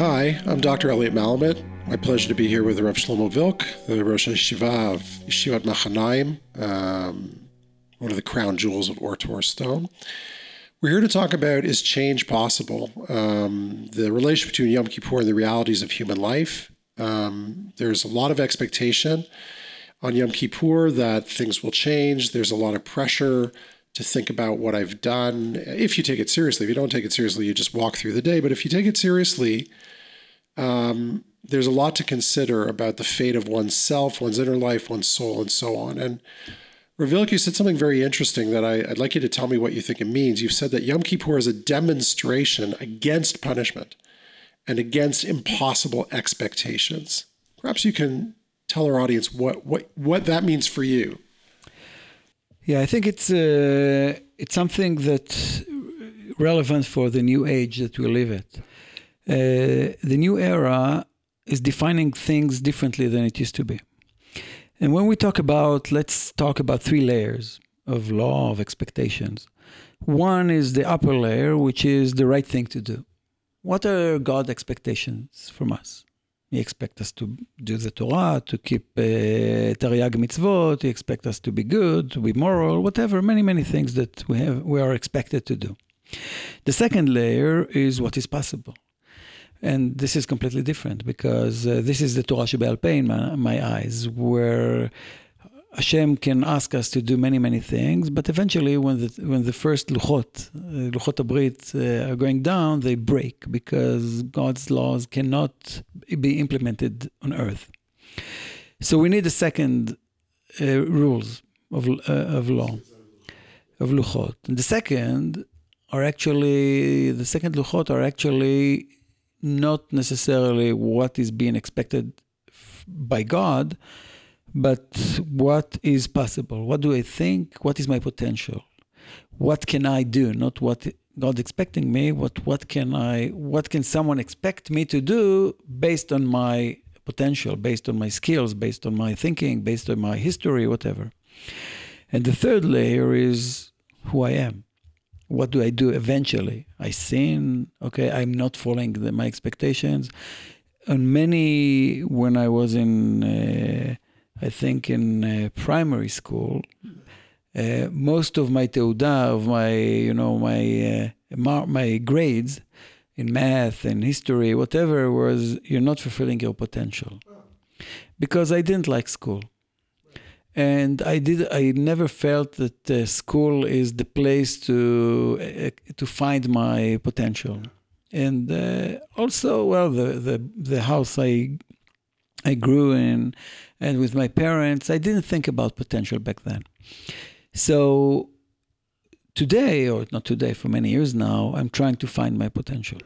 Hi, I'm Dr. Elliot Malamut. My pleasure to be here with Rav Shlomo Vilk, the Rosh Yeshiva of Yeshivat Machanaim, um, one of the crown jewels of Ohr Torah Stone. We're here to talk about is change possible? Um, the relation between Yom Kippur and the realities of human life. Um, there's a lot of expectation on Yom Kippur that things will change. There's a lot of pressure to think about what I've done. If you take it seriously, if you don't take it seriously, you just walk through the day. But if you take it seriously, um, there's a lot to consider about the fate of oneself, one's inner life, one's soul, and so on. And Rav you said something very interesting that I, would like you to tell me what you think it means. You've said that Yom Kippur is a demonstration against punishment and against impossible expectations. Perhaps you can tell our audience what, what, what that means for you. Yeah, I think it's uh, it's something that's relevant for the new age that we live at. Uh, the new era is defining things differently than it used to be. And when we talk about, let's talk about three layers of law of expectations. One is the upper layer, which is the right thing to do. What are God's expectations from us? He expects us to do the Torah, to keep uh, Tariag mitzvot. He expects us to be good, to be moral, whatever. Many, many things that we have, we are expected to do. The second layer is what is possible. And this is completely different because uh, this is the Torah Shebe'al Peh in my, my, eyes, where Hashem can ask us to do many, many things, but eventually, when the when the first luchot, uh, luchot habrit, uh, are going down, they break because God's laws cannot be implemented on earth. So we need the second uh, rules of uh, of law, of luchot. And the second are actually the second luchot are actually not necessarily what is being expected by God, but what is possible. What do I think? What is my potential? What can I do? Not what God's expecting me. What what can I? What can someone expect me to do based on my potential, based on my skills, based on my thinking, based on my history, whatever. And the third layer is who I am what do I do eventually? I sin. Okay, I'm not following the, my expectations. And many, when I was in, uh, I think in uh, primary school, uh, most of my teuda, of my, you know, my uh, my grades in math and history, whatever, was you're not fulfilling your potential, because I didn't like school and I did. I never felt that uh, school is the place to uh, to find my potential, and uh, also, well, the, the the house I I grew in, and with my parents, I didn't think about potential back then. So today, or not today, for many years now, I'm trying to find my potential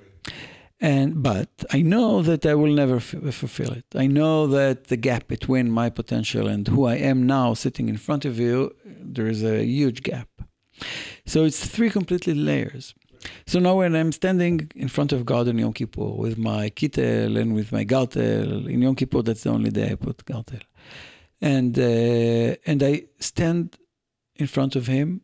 and but I know that I will never f- uh, fulfill it. I know that the gap between my potential and who I am now, sitting in front of you, there is a huge gap. So it's three completely layers. So now when I'm standing in front of God in Yom Kippur with my kittel and with my gartel, in Yom Kippur that's the only day I put gartel, and uh, and I stand in front of Him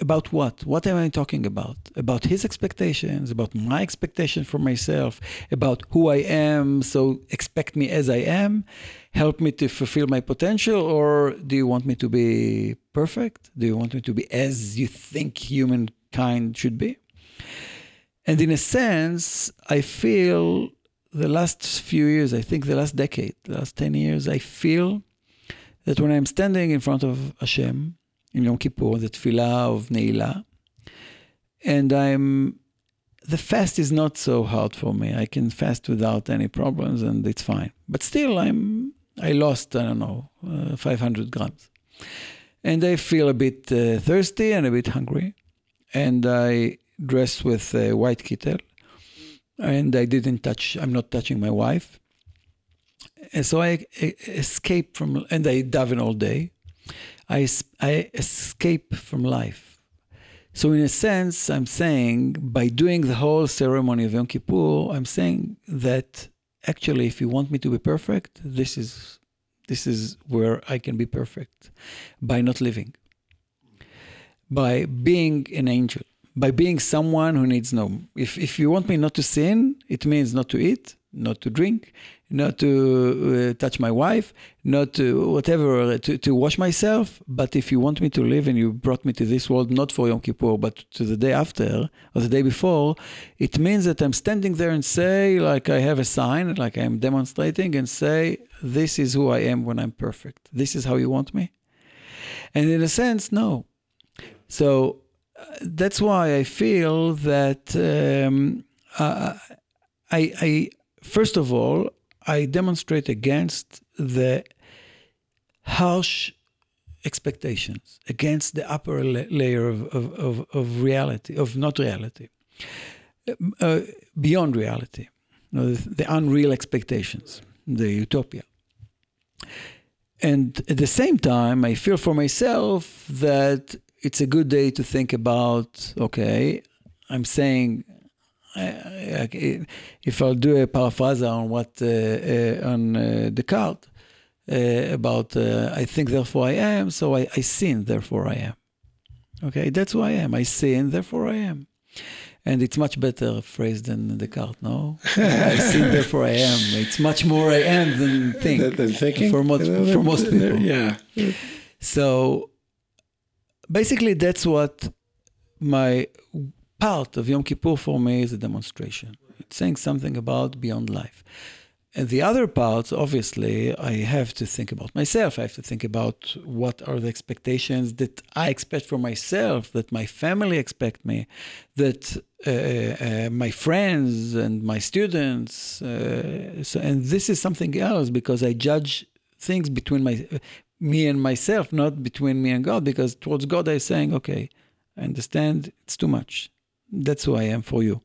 about what? What am I talking about? About his expectations, about my expectation for myself, about who I am. So expect me as I am, help me to fulfill my potential, or do you want me to be perfect? Do you want me to be as you think humankind should be? And in a sense, I feel the last few years, I think the last decade, the last 10 years, I feel that when I'm standing in front of Hashem, in Yom Kippur, the Tefillah of Ne'ilah. And I'm, the fast is not so hard for me. I can fast without any problems and it's fine. But still, I'm, I lost, I don't know, uh, 500 grams. And I feel a bit uh, thirsty and a bit hungry. And I dress with a white kittel. And I didn't touch, I'm not touching my wife. And so I, I escape from, and I daven all day. I, I escape from life. So, in a sense, I'm saying by doing the whole ceremony of Yom Kippur, I'm saying that actually, if you want me to be perfect, this is this is where I can be perfect by not living, by being an angel, by being someone who needs no. If if you want me not to sin, it means not to eat, not to drink, not to uh, touch my wife, not to whatever, to, to wash myself. But if you want me to live and you brought me to this world not for Yom Kippur, but to the day after or the day before, it means that I'm standing there and say, like I have a sign, like I'm demonstrating, and say, This is who I am when I'm perfect. This is how you want me. And in a sense, no. So uh, that's why I feel that um, uh, I, I, first of all, I demonstrate against the harsh expectations, against the upper la- layer of, of, of, of, reality, of not reality, uh, beyond reality, you know, the, the unreal expectations, the utopia. And at the same time, I feel for myself that it's a good day to think about okay, I'm saying if I'll do a paraphrase on what uh, uh, on uh, Descartes about I think therefore I am, so I, I sin therefore I am. Okay, that's who I am. I sin therefore I am. And it's much better phrase than Descartes, no? I sin, therefore I am. It's much more I am than think. Than, than thinking? For most, for most people. Yeah. So basically, that's what my part of Yom Kippur for me is a demonstration. It's saying something about beyond life. And the other parts, obviously, I have to think about myself. I have to think about what are the expectations that I expect for myself, that my family expect me, that uh, uh, my friends and my students. Uh, so, and this is something else because I judge things between my, me and myself, not between me and God. Because towards God, I'm saying, okay, I understand it's too much that's who I am for you.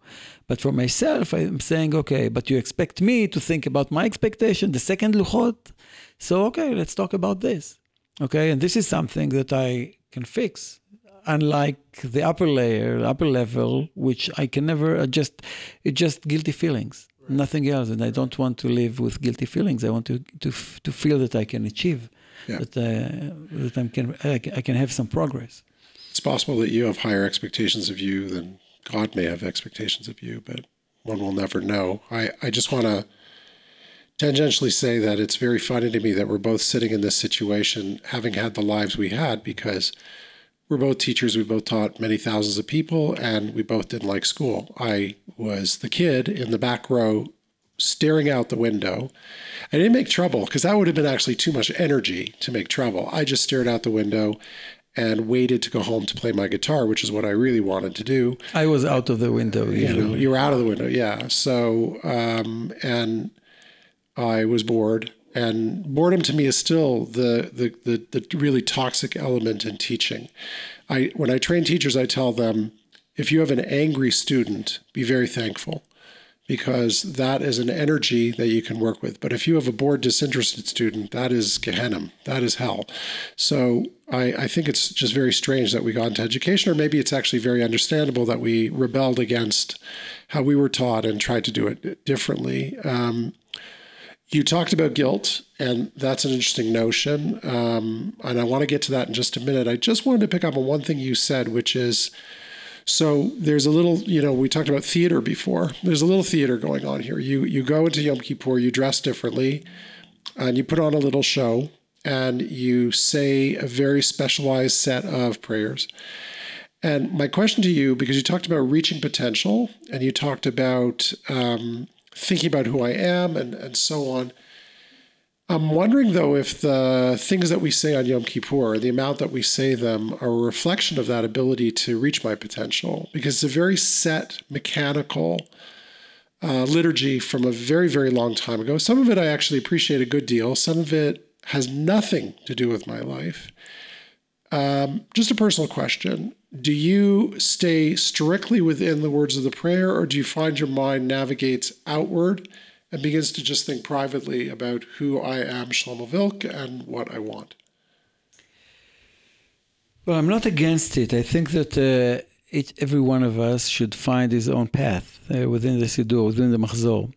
But for myself, I'm saying, okay, but you expect me to think about my expectation, the second luchot. So, okay, let's talk about this. Okay, and this is something that I can fix, unlike the upper layer, upper level, which I can never adjust. It's just guilty feelings, right. nothing else. And I don't want to live with guilty feelings. I want to to to feel that I can achieve, yeah. that uh, that I can I can have some progress. It's possible that you have higher expectations of you than God may have expectations of you, but one will never know. I, I just want to tangentially say that it's very funny to me that we're both sitting in this situation, having had the lives we had, because we're both teachers. We both taught many thousands of people, and we both didn't like school. I was the kid in the back row staring out the window. I didn't make trouble because that would have been actually too much energy to make trouble. I just stared out the window and waited to go home to play my guitar, which is what I really wanted to do. I was out of the window. You know, you were out of the window, yeah. So, um, and I was bored, and boredom to me is still the, the the the really toxic element in teaching. I when I train teachers, I tell them if you have an angry student, be very thankful because that is an energy that you can work with. But if you have a bored, disinterested student, that is Gehenna, that is hell. So I, I, think it's just very strange that we got into education, or maybe it's actually very understandable that we rebelled against how we were taught and tried to do it differently. Um, you talked about guilt, and that's an interesting notion. Um, and I want to get to that in just a minute. I just wanted to pick up on one thing you said, which is so there's a little, you know, we talked about theater before. There's a little theater going on here. You you go into Yom Kippur, you dress differently, and you put on a little show, and you say a very specialized set of prayers. And my question to you, because you talked about reaching potential, and you talked about um, thinking about who I am, and and so on. I'm wondering though if the things that we say on Yom Kippur, the amount that we say them, are a reflection of that ability to reach my potential, because it's a very set, mechanical uh, liturgy from a very, very long time ago. Some of it I actually appreciate a good deal. Some of it has nothing to do with my life. Um, just a personal question. Do you stay strictly within the words of the prayer, or do you find your mind navigates outward? And begins to just think privately about who I am, Shlomo Vilk, and what I want. Well, I'm not against it. I think that uh, every one of us should find his own path uh, within the Siddur, within the Machzor.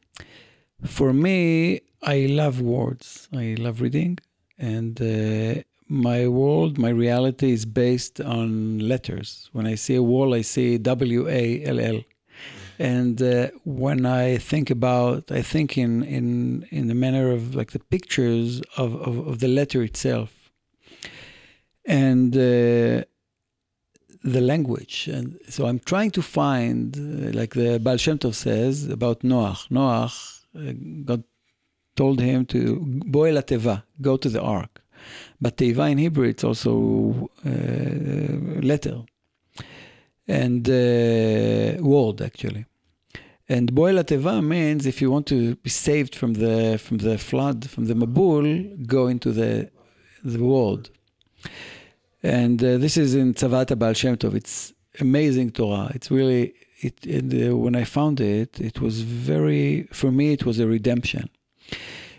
For me, I love words. I love reading. And uh, my world, my reality is based on letters. When I see a wall, I see W A L L. And uh, when I think about, I think in in in the manner of like the pictures of of, of the letter itself, and uh, the language. And so I'm trying to find, uh, like the Baal Shem Tov says about Noach. Noach, uh, God told him to boel ateva, go to the ark. But teva in Hebrew, it's also uh, letter and uh, word actually. And boel ateva means if you want to be saved from the from the flood, from the mabul, go into the the world. And uh, this is in Tzavat Baal Shem Tov. It's amazing Torah. It's really it. it uh, when I found it, it was very for me. It was a redemption,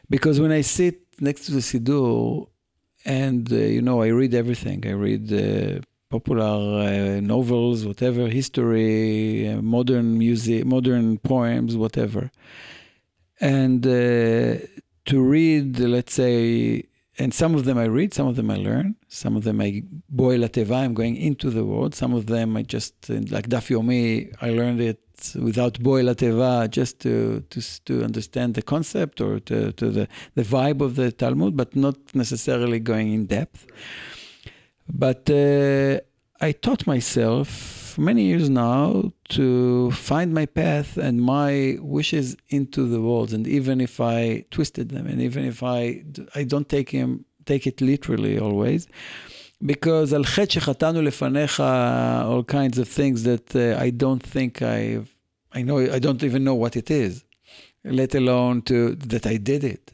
because when I sit next to the siddur, and uh, you know, I read everything. I read uh, popular uh, novels, whatever, history, uh, modern music, modern poems, whatever, and to read, let's say and some of them I read, some of them I learn, some of them I boil ateva, I'm going into the world. Some of them I just like Daf Yomi, I learned it without boil ateva, just to to to understand the concept or to, to the the vibe of the Talmud, but not necessarily going in depth. But uh, I taught myself many years now to find my path and my wishes into the world. And even if I twisted them, and even if I I don't take him take it literally always, because lefanecha, all kinds of things that uh, I don't think I I know I don't even know what it is, let alone to that I did it.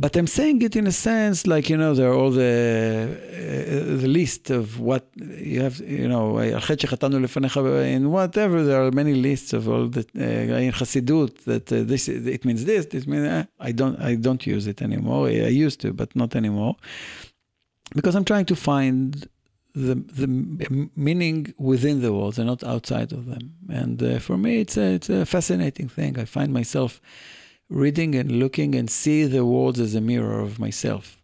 But I'm saying it in a sense like, you know, there are all the, uh, the list of what you have, you know, in whatever, there are many lists of all the, uh, in that uh, this, it means this, this means that. I don't, I don't use it anymore. I used to, but not anymore. Because I'm trying to find the, the meaning within the words and not outside of them. And uh, for me, it's a, it's a fascinating thing. I find myself reading and looking and see the world as a mirror of myself.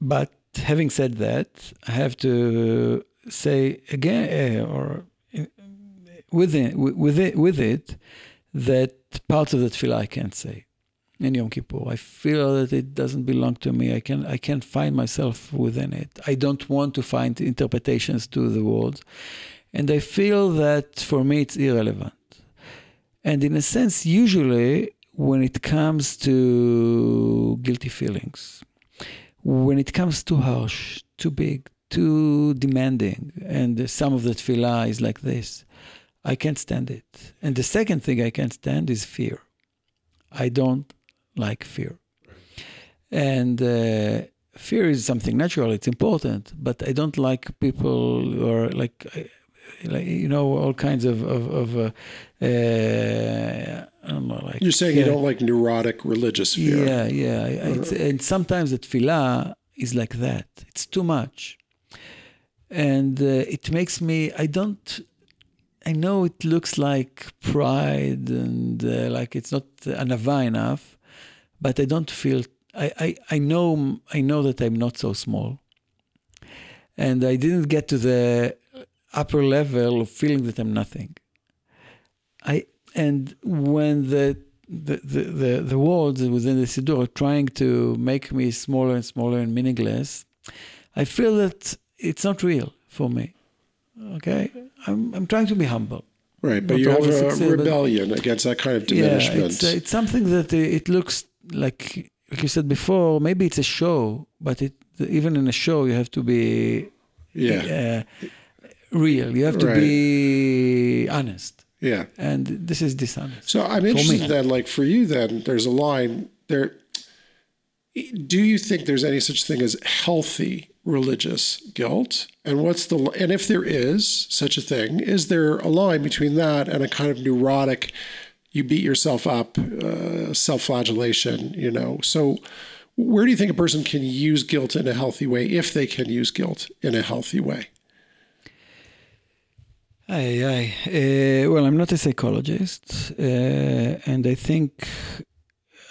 But having said that, I have to say again, uh, or within with it, with it, that parts of the tefillah I can't say in Yom Kippur. I feel that it doesn't belong to me. I can I can't find myself within it. I don't want to find interpretations to the world, and I feel that for me it's irrelevant. And in a sense, usually when it comes to guilty feelings, when it comes too harsh, too big, too demanding, and some of the tefillah is like this, I can't stand it. And the second thing I can't stand is fear. I don't like fear. And uh, fear is something natural, it's important, but I don't like people who are like, like you know all kinds of of, of uh, uh, I don't know, like you're saying you don't like neurotic religious fear. Yeah, yeah. It's, and sometimes the tefillah is like that. It's too much, and uh, it makes me. I don't. I know it looks like pride and uh, like it's not anava enough, but I don't feel. I, I, I know I know that I'm not so small, and I didn't get to the upper level of feeling that I'm nothing. I and when the the, the, the, the words within the Siddur are trying to make me smaller and smaller and meaningless, I feel that it's not real for me. Okay? I'm, I'm trying to be humble. Right, but not you have a succeed, rebellion against that kind of diminishment. Yeah, it's, uh, it's something that uh, it looks like, like you said before, maybe it's a show, but it even in a show you have to be yeah. Uh, real. You have to right. be honest. Yeah. And this is dishonest. So I'm interested then, like for you, then there's a line there. Do you think there's any such thing as healthy religious guilt? And what's the and if there is such a thing, is there a line between that and a kind of neurotic, you beat yourself up, uh, self-flagellation? You know, so where do you think a person can use guilt in a healthy way if they can use guilt in a healthy way? Aye, aye. Uh, well, I'm not a psychologist, uh, and I think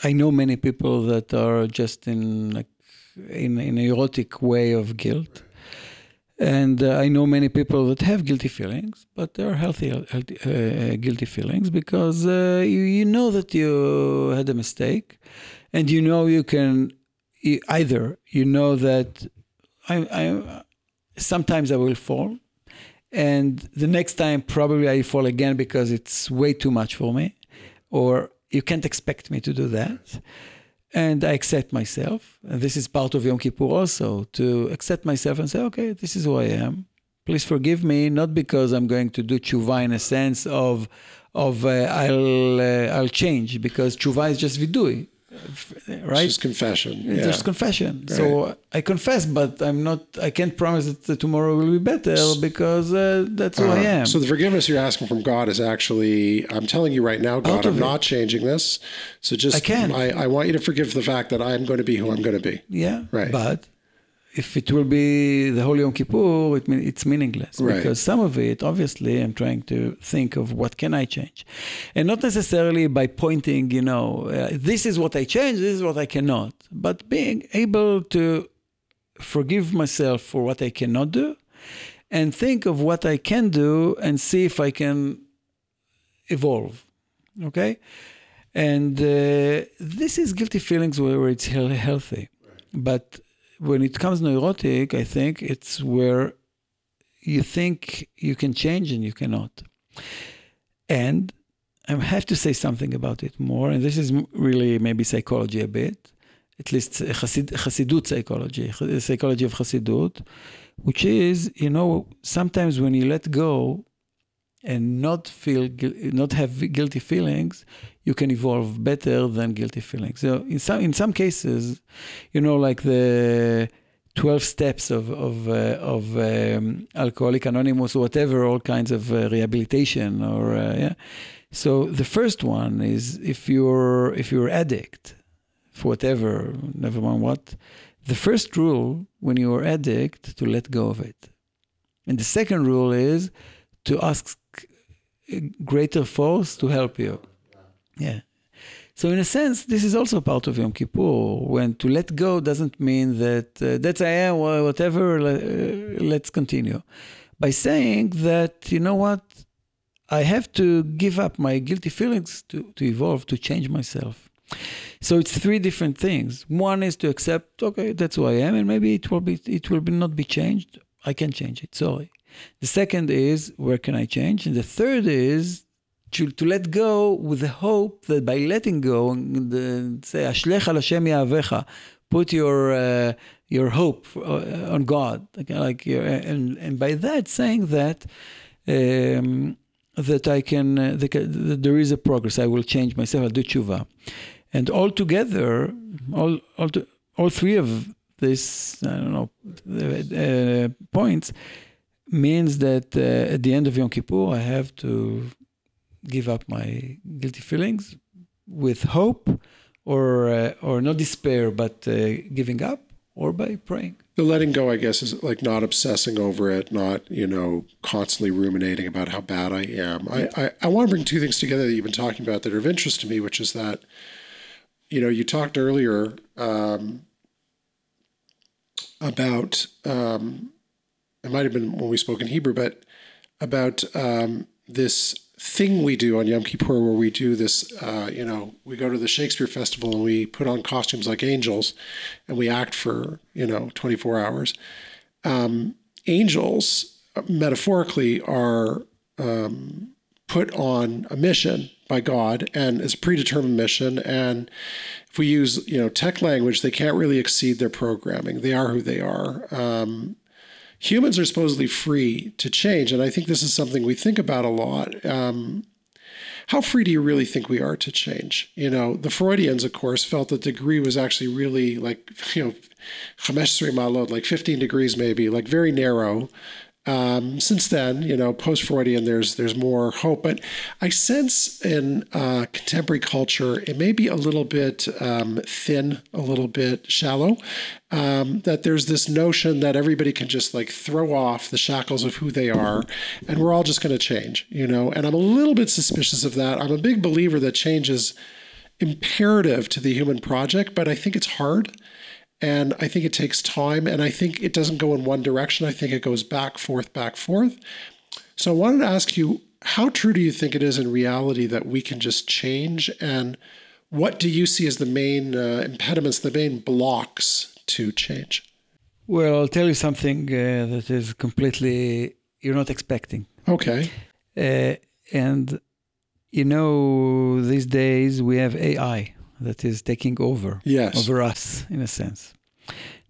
I know many people that are just in like in, in a neurotic way of guilt. And uh, I know many people that have guilty feelings, but they are healthy, healthy uh, guilty feelings because uh, you, you know that you had a mistake, and you know you can either you know that I, I sometimes I will fall, and the next time probably I fall again because it's way too much for me, or you can't expect me to do that and I accept myself. And this is part of Yom Kippur also to accept myself and say, okay, this is who I am. Please forgive me, not because I'm going to do tshuva in a sense of of uh, I'll uh, I'll change because tshuva is just vidui right? It's just confession. It's yeah. just confession. Right. So I confess, but I'm not. I can't promise that tomorrow will be better because uh, that's who I Uh, am. So the forgiveness you're asking from God is actually, I'm telling you right now, God, I'm it. not changing this. So just, I can. I, I want you to forgive the fact that I'm going to be who I'm going to be. yeah, Right. But if it will be the Holy Yom Kippur, it mean, it's meaningless. Right. because some of it, obviously, I'm trying to think of what can I change, and not necessarily by pointing, you know, uh, this is what I change, this is what I cannot, but being able to forgive myself for what I cannot do, and think of what I can do and see if I can evolve. Okay, and uh, this is guilty feelings where, it's heal- healthy, but when it comes neurotic, I think it's where you think you can change and you cannot. And I have to say something about it more, and this is really maybe psychology a bit, at least Hasid, Hasidut psychology, ch- psychology of Hasidut, which is, you know, sometimes when you let go and not feel, not have guilty feelings, you can evolve better than guilty feelings. So in some in some cases, you know, like the 12 steps of of uh, of um, alcoholic anonymous whatever all kinds of uh, rehabilitation or uh, yeah so the first one is if you're if you're addict for whatever never mind what the first rule when you're addict to let go of it and the second rule is to ask greater force to help you yeah so in a sense, this is also part of Yom Kippur. When to let go doesn't mean that uh, that's I am, wha- whatever. Uh, let's continue by saying that you know what, I have to give up my guilty feelings to to evolve, to change myself. So it's three different things. One is to accept, okay, that's who I am, and maybe it will be it will be not be changed. I can change it. Sorry. The second is where can I change, and the third is to, to let go with the hope that by letting go, the, say, Ashlech al Hashem Yahvecha, put your uh, your hope uh, on God, like, like and and by that saying that um, that I can uh, that, that there is a progress. I will change myself. I'll do tshuva, and all together, all all to, all three of this I don't know uh, points means that uh, at the end of Yom Kippur, I have to give up my guilty feelings with hope or uh, or not despair but uh, giving up or by praying The letting go, I guess, is like not obsessing over it, not, you know, constantly ruminating about how bad I am. I, I, I want to bring two things together that you've been talking about that are of interest to me, which is that, you know, you talked earlier um, about, um, it might have been when we spoke in Hebrew, but about um, this thing we do on Yom Kippur where we do this, uh, you know, we go to the Shakespeare Festival and we put on costumes like angels and we act for, you know, 24 hours. Um, angels, uh, metaphorically, are um, put on a mission by God and is a predetermined mission. And if we use, you know, tech language, they can't really exceed their programming. They are who they are. Um, humans are supposedly free to change. And I think this is something we think about a lot. Um, how free do you really think we are to change? You know, the Freudians, of course, felt that degree was actually really like, you know, chamesh like 15 degrees maybe, like very narrow. Um, since then, you know, post-Freudian, there's there's more hope, but I sense in uh, contemporary culture it may be a little bit um, thin, a little bit shallow. Um, that there's this notion that everybody can just like throw off the shackles of who they are, and we're all just going to change, you know. And I'm a little bit suspicious of that. I'm a big believer that change is imperative to the human project, but I think it's hard. And I think it takes time. And I think it doesn't go in one direction. I think it goes back, forth, back, forth. So I wanted to ask you how true do you think it is in reality that we can just change? And what do you see as the main uh, impediments, the main blocks to change? Well, I'll tell you something uh, that is completely you're not expecting. Okay. Uh, and you know, these days we have AI that is taking over yes. over us in a sense.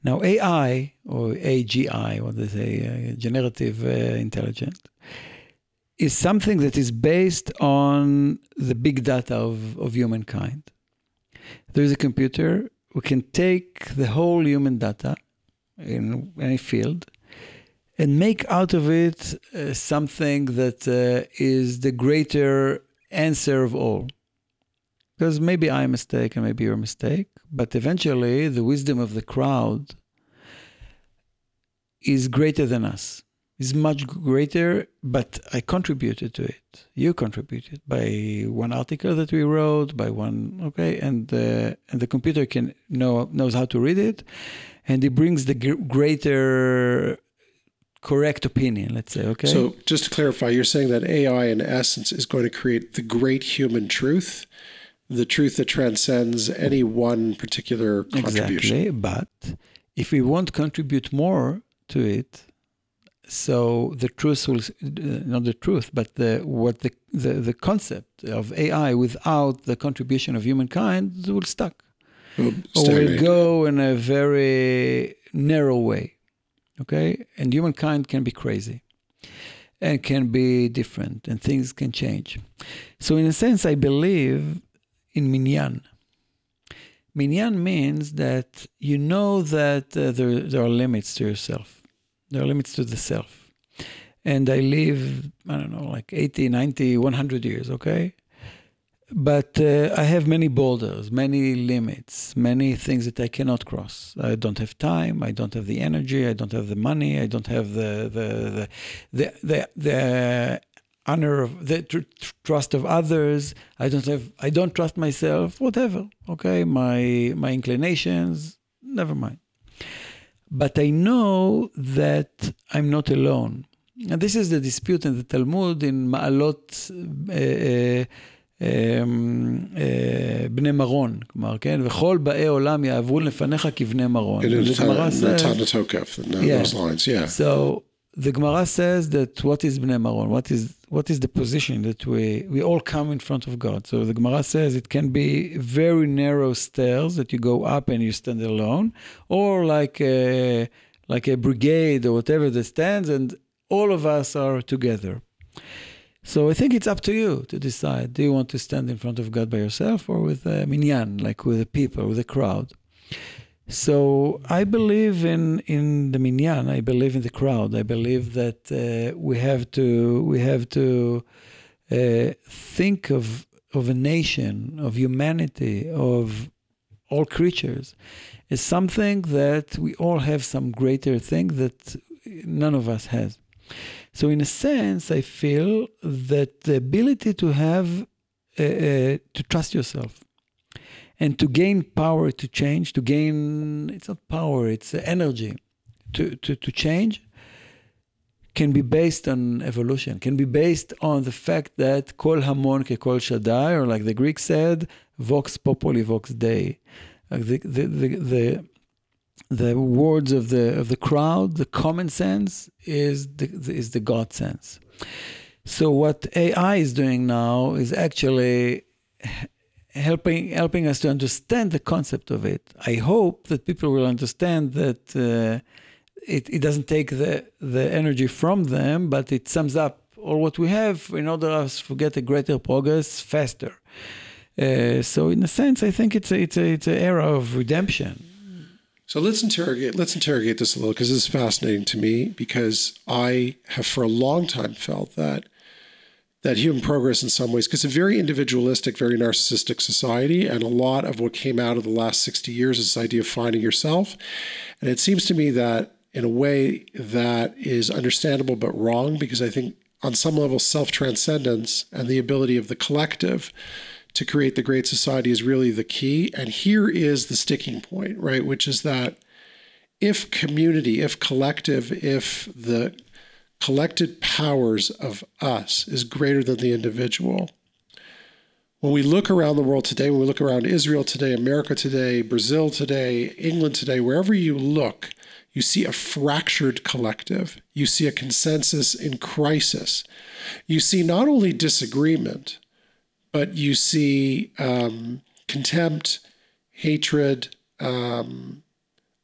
Now, AI or AGI, what they say, uh, generative uh, intelligence, is something that is based on the big data of, of humankind. There is a computer who can take the whole human data in any field and make out of it uh, something that uh, is the greater answer of all. Because maybe I'm a mistake and maybe you're a mistake, but eventually the wisdom of the crowd is greater than us. Is much greater, but I contributed to it. You contributed by one article that we wrote, by one okay, and uh, and the computer can know knows how to read it, and it brings the greater correct opinion, let's say. Okay. So just to clarify, you're saying that AI, in essence, is going to create the great human truth, the truth that transcends any one particular contribution. Exactly. But if we want to contribute more to it, so the truth will uh, not the truth, but the what the, the the concept of AI without the contribution of humankind will stuck. Will or will go in a very narrow way. Okay? And humankind can be crazy and can be different and things can change. So, in a sense, I believe in minyan. Minyan means that you know that uh, there, there are limits to yourself, there are limits to the self. And I live, I don't know, like 80, 90, 100 years, okay? but uh, I have many borders, many limits, many things that I cannot cross. I don't have time. I don't have the energy. I don't have the money. I don't have the the the the, the, the honor of the tr- trust of others. I don't have. I don't trust myself. Whatever. Okay, my my inclinations. Never mind. But I know that I'm not alone. And this is the dispute in the Talmud in Ma'alot. Uh, uh, בני מרון, כלומר, כן? וכל באי עולם יעברו לפניך כבני מרון. So the Gemara says that what is bnei maron? What is what is the position that we we all come in front of God? So the Gemara says it can be very narrow stairs that you go up and you stand alone, or like a like a brigade or whatever that stands, and all of us are together. So I think it's up to you to decide. Do you want to stand in front of God by yourself or with a minyan, like with the people, with the crowd? So I believe in in the minyan. I believe in the crowd. I believe that uh, we have to we have to uh, think of of a nation, of humanity, of all creatures, as something that we all have some greater thing that none of us has. So, in a sense, I feel that the ability to have, uh, uh, to trust yourself and to gain power to change, to gain, it's not power, it's uh, energy to, to, to change, can be based on evolution, can be based on the fact that kol hamon ke kol shaddai, or like the Greek said, vox populi vox dei. Like the, the, the, the the words of the of the crowd, the common sense is the is the God sense. So what AI is doing now is actually helping helping us to understand the concept of it. I hope that people will understand that uh, it, it doesn't take the the energy from them, but it sums up all what we have in order us to get a greater progress faster. Uh, so in a sense, I think it's a, it's a, it's an era of redemption so let's interrogate let's interrogate this a little because this is fascinating to me because I have for a long time felt that that human progress in some ways because it's a very individualistic, very narcissistic society, and a lot of what came out of the last 60 years is this idea of finding yourself. And it seems to me that in a way that is understandable but wrong because I think on some level self-transcendence and the ability of the collective to create the great society is really the key. And here is the sticking point, right? Which is that if community, if collective, if the collected powers of us is greater than the individual, when we look around the world today, when we look around Israel today, America today, Brazil today, England today, wherever you look, you see a fractured collective. You see a consensus in crisis. You see not only disagreement, but you see um, contempt, hatred, um,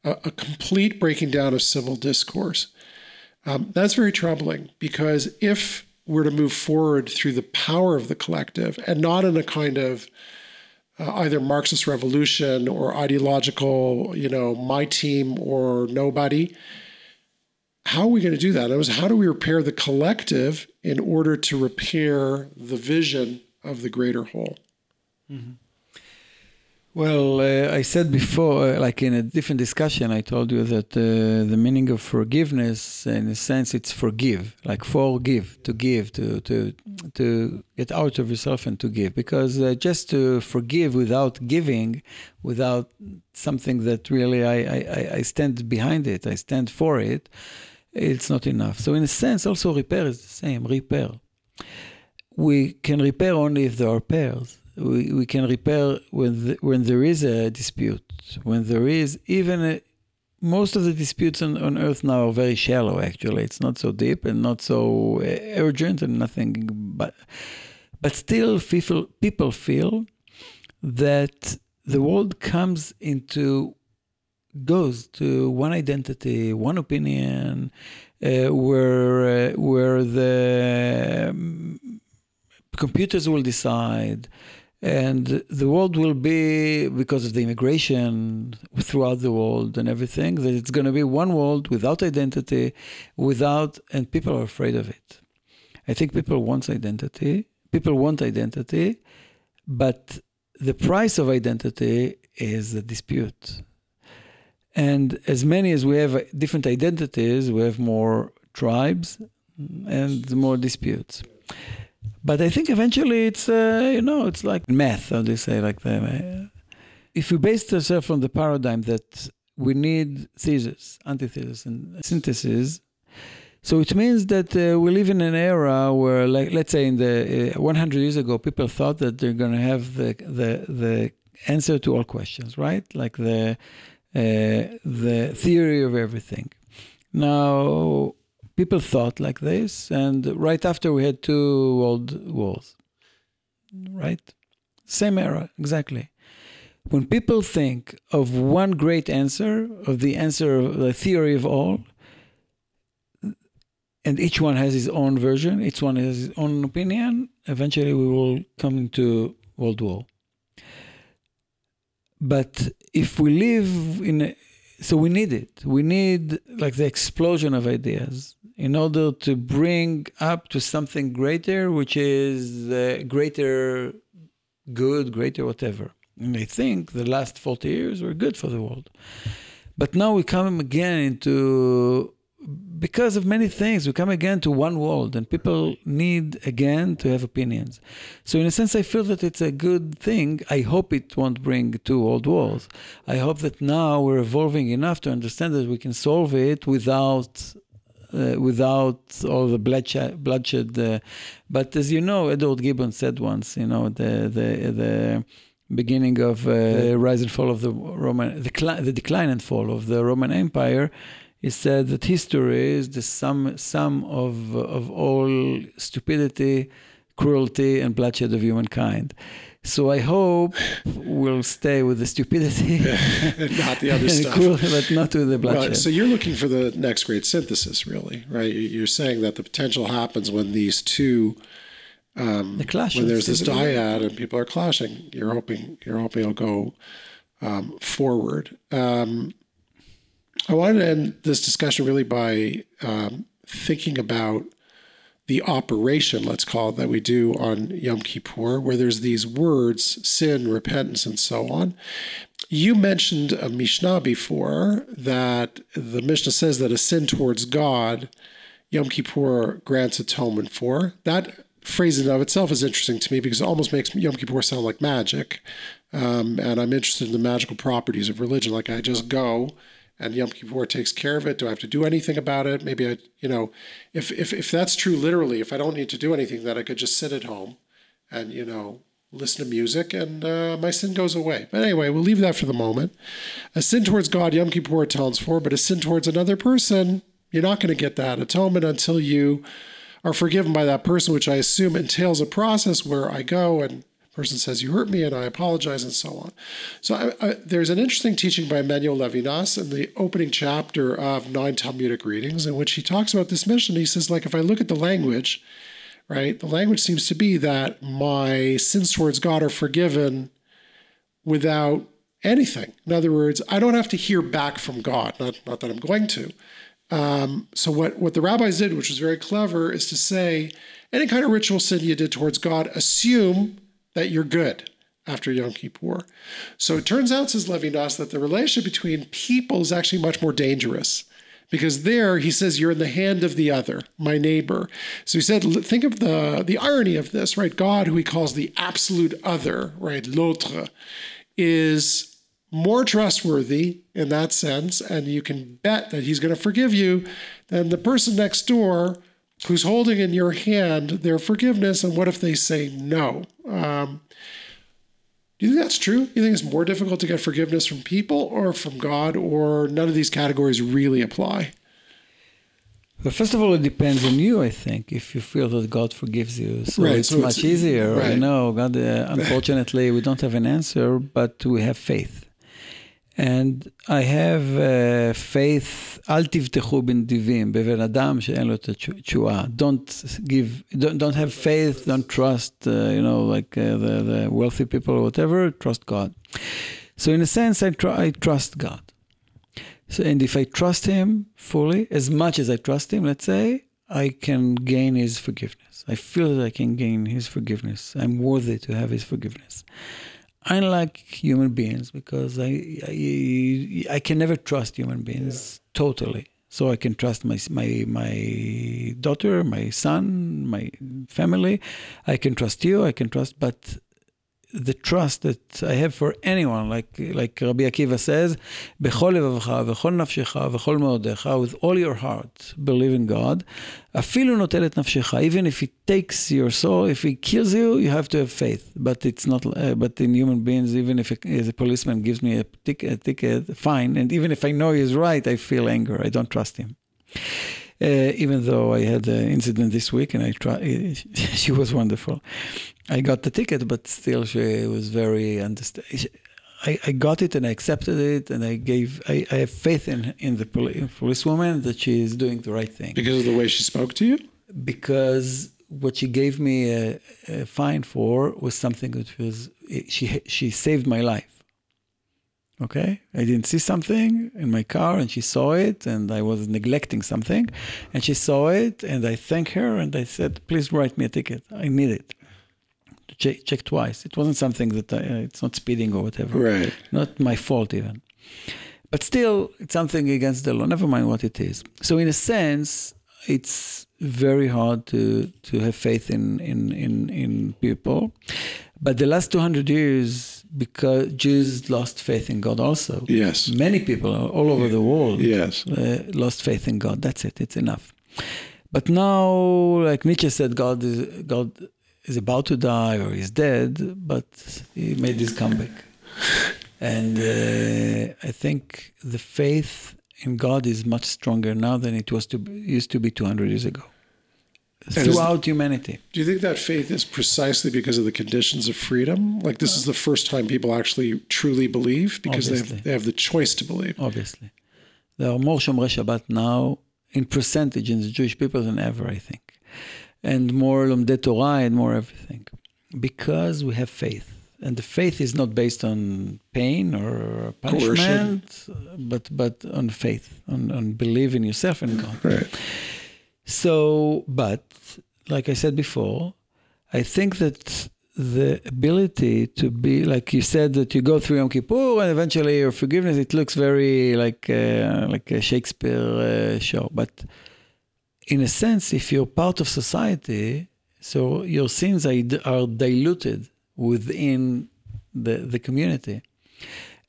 a, a, complete breaking down of civil discourse. Um, that's very troubling because if we're to move forward through the power of the collective and not in a kind of uh, either Marxist revolution or ideological, you know, my team or nobody. How are we going to do that? It was how do we repair the collective in order to repair the vision of the greater whole? Mm-hmm. Well, uh, I said before, uh, like in a different discussion, I told you that uh, the meaning of forgiveness, in a sense, it's forgive, like forgive, to give, to to to get out of yourself and to give. Because uh, just to forgive without giving, without something that really I, I I stand behind it, I stand for it, it's not enough. So in a sense, also repair is the same. Repair. We can repair only if there are pairs we, we can repair when the, when there is a dispute. When there is even a, most of the disputes on, on earth now are very shallow actually. It's not so deep and not so uh, urgent and nothing but but still people people feel that the world comes into goes to one identity one opinion uh, where uh, where the um, computers will decide and the world will be because of the immigration throughout the world and everything that it's going to be one world without identity without and people are afraid of it. I think people want identity people want identity but the price of identity is a dispute. And as many as we have different identities we have more tribes and more disputes but I think eventually it's uh, you know it's like math. How do you say like the if we base ourselves on the paradigm that we need thesis, antithesis, and synthesis. So it means that uh, we live in an era where, like, let's say, in the uh, 100 years ago, people thought that they're going to have the the the answer to all questions, right? Like the uh, the theory of everything. Now people thought like this, and right after we had two world wars, right? Same era, exactly. When people think of one great answer, of the answer of the theory of all, and each one has his own version, each one has his own opinion, eventually we will come into world war. But if we live in a, so we need it. We need like the explosion of ideas in order to bring up to something greater, which is uh, greater good, greater whatever. And I think the last 40 years were good for the world. But now we come again into, because of many things, we come again to one world and people need again to have opinions. So, in a sense, I feel that it's a good thing. I hope it won't bring two old wars. I hope that now we're evolving enough to understand that we can solve it without uh, without all the bloodshed. bloodshed uh, but as you know, Edward Gibbon said once, you know, the the the beginning of uh, the rise and fall of the Roman, the, the decline and fall of the Roman Empire. He said that history is the sum sum of of all stupidity, cruelty, and bloodshed of humankind. So I hope we'll stay with the stupidity, not the other stuff, cool, but not with the bloodshed. Well, so you're looking for the next great synthesis, really, right? You're saying that the potential happens when these two, um, the clashes, when there's this dyad and people are clashing. You're hoping you're hoping it'll go um, forward. Um, I wanted to end this discussion really by um, thinking about the operation, let's call it, that we do on Yom Kippur, where there's these words, sin, repentance, and so on. You mentioned a Mishnah before that the Mishnah says that a sin towards God, Yom Kippur grants atonement for. That phrase in of itself is interesting to me because it almost makes Yom Kippur sound like magic. Um, and I'm interested in the magical properties of religion. Like I just go and Yom Kippur takes care of it. Do I have to do anything about it? Maybe I, you know, if, if, if that's true literally, if I don't need to do anything, that I could just sit at home and, you know, listen to music and uh, my sin goes away. But anyway, we'll leave that for the moment. A sin towards God, Yom Kippur atones for, but a sin towards another person, you're not going to get that atonement until you are forgiven by that person, which I assume entails a process where I go and person says you hurt me and I apologize and so on. So I, I, there's an interesting teaching by Emmanuel Levinas in the opening chapter of Nine Talmudic Readings in which he talks about this mission. He says like if I look at the language, right, the language seems to be that my sins towards God are forgiven without anything. In other words, I don't have to hear back from God. Not not that I'm going to. Um, so what what the rabbis did, which was very clever, is to say any kind of ritual sin you did towards God, assume that you're good after Yom Kippur. So it turns out, says Levinas, that the relationship between people is actually much more dangerous because there he says you're in the hand of the other, my neighbor. So he said, think of the the irony of this, right? God, who he calls the absolute other, right, l'autre, is more trustworthy in that sense, and you can bet that he's going to forgive you than the person next door who's holding in your hand their forgiveness. And what if they say no? Um, do you think that's true? You think it's more difficult to get forgiveness from people or from God, or none of these categories really apply? Well, first of all, it depends on you. I think if you feel that God forgives you, so right, it's so much it's, easier. Right. You know, God. Uh, unfortunately, we don't have an answer, but we have faith. And I have uh, faith, אל תבטחו בנדיבים, בבן אדם שאין לו את התשועה. Don't give, don't, don't have faith, don't trust, uh, you know, like uh, the, the wealthy people or whatever, trust God. So in a sense, I, tr- I trust God. So, and if I trust Him fully, as much as I trust Him, let's say, I can gain His forgiveness. I feel that I can gain His forgiveness. I'm worthy to have His forgiveness unlike human beings because I, I, I can never trust human beings yeah. totally. So I can trust my my my daughter, my son, my family. I can trust you. I can trust, but the trust that I have for anyone, like like Rabbi Akiva says, "Bechol levavcha, v'chol nafshecha, v'chol meodecha," with all your heart, believe in God. Afilu notel et nafshecha, even if He takes your soul, if He kills you, you have to have faith. But it's not. Uh, but in human beings, even if a, a policeman gives me a ticket, a ticket, fine, and even if I know he's right, I feel anger. I don't trust him. Uh, even though I had an incident this week and I try, she was wonderful. I got the ticket, but still she was very understand. I, I got it and I accepted it and I gave I, I have faith in in the poli- policewoman that she is doing the right thing because of the way she spoke to you. Because what she gave me a, a fine for was something that was she she saved my life. Okay, I didn't see something in my car, and she saw it, and I was neglecting something, and she saw it, and I thanked her, and I said, "Please write me a ticket. I need it." Check, check twice. It wasn't something that I, uh, it's not speeding or whatever. Right. Not my fault even. But still, it's something against the law. Never mind what it is. So in a sense, it's very hard to to have faith in in in, in people. But the last 200 years, because Jews lost faith in God also. Yes. Many people all over the world yes. Uh, lost faith in God. That's it. It's enough. But now, like Nietzsche said, God is, God is about to die or is dead, but he made his comeback. And uh, I think the faith in God is much stronger now than it was to used to be 200 years ago throughout is, humanity. Do you think that faith is precisely because of the conditions of freedom? Like this is the first time people actually truly believe because they have, they have the choice to believe. Obviously. There are more Shomrei Shabbat now in percentage in the Jewish people than ever, I think. And more Lomdei Torah and more everything. Because we have faith. And the faith is not based on pain or punishment, but but on faith, on, on believe in yourself and God. Right. So, but like I said before, I think that the ability to be like you said that you go through Yom Kippur and eventually your forgiveness it looks very like uh, like a Shakespeare uh, show but in a sense if you're part of society So your sins are, are diluted within the, the community.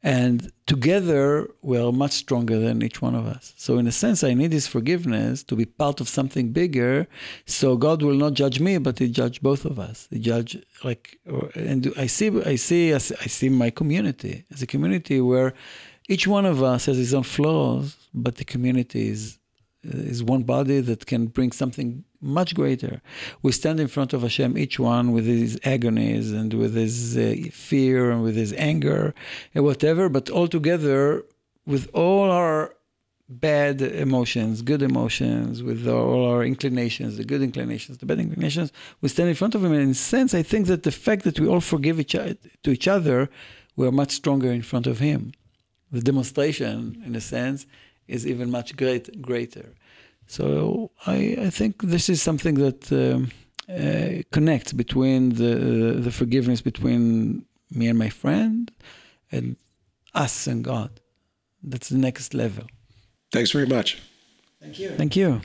And together, we are much stronger than each one of us. So, in a sense, I need His forgiveness to be part of something bigger. So, God will not judge me, but He judge both of us. He judge like, and I see, I see, I see my community as a community where each one of us has his own flaws, but the community is is one body that can bring something much greater. We stand in front of Hashem, each one with his agonies and with his uh, fear and with his anger and whatever, but all together with all our bad emotions, good emotions, with all our inclinations, the good inclinations, the bad inclinations, we stand in front of him. And in a sense, I think that the fact that we all forgive each to each other, we are much stronger in front of him. The demonstration, in a sense, is even much great, greater. So I, I think this is something that um, uh, connects between the uh, the forgiveness between me and my friend, and us and God. That's the next level. Thanks very much. Thank you. Thank you.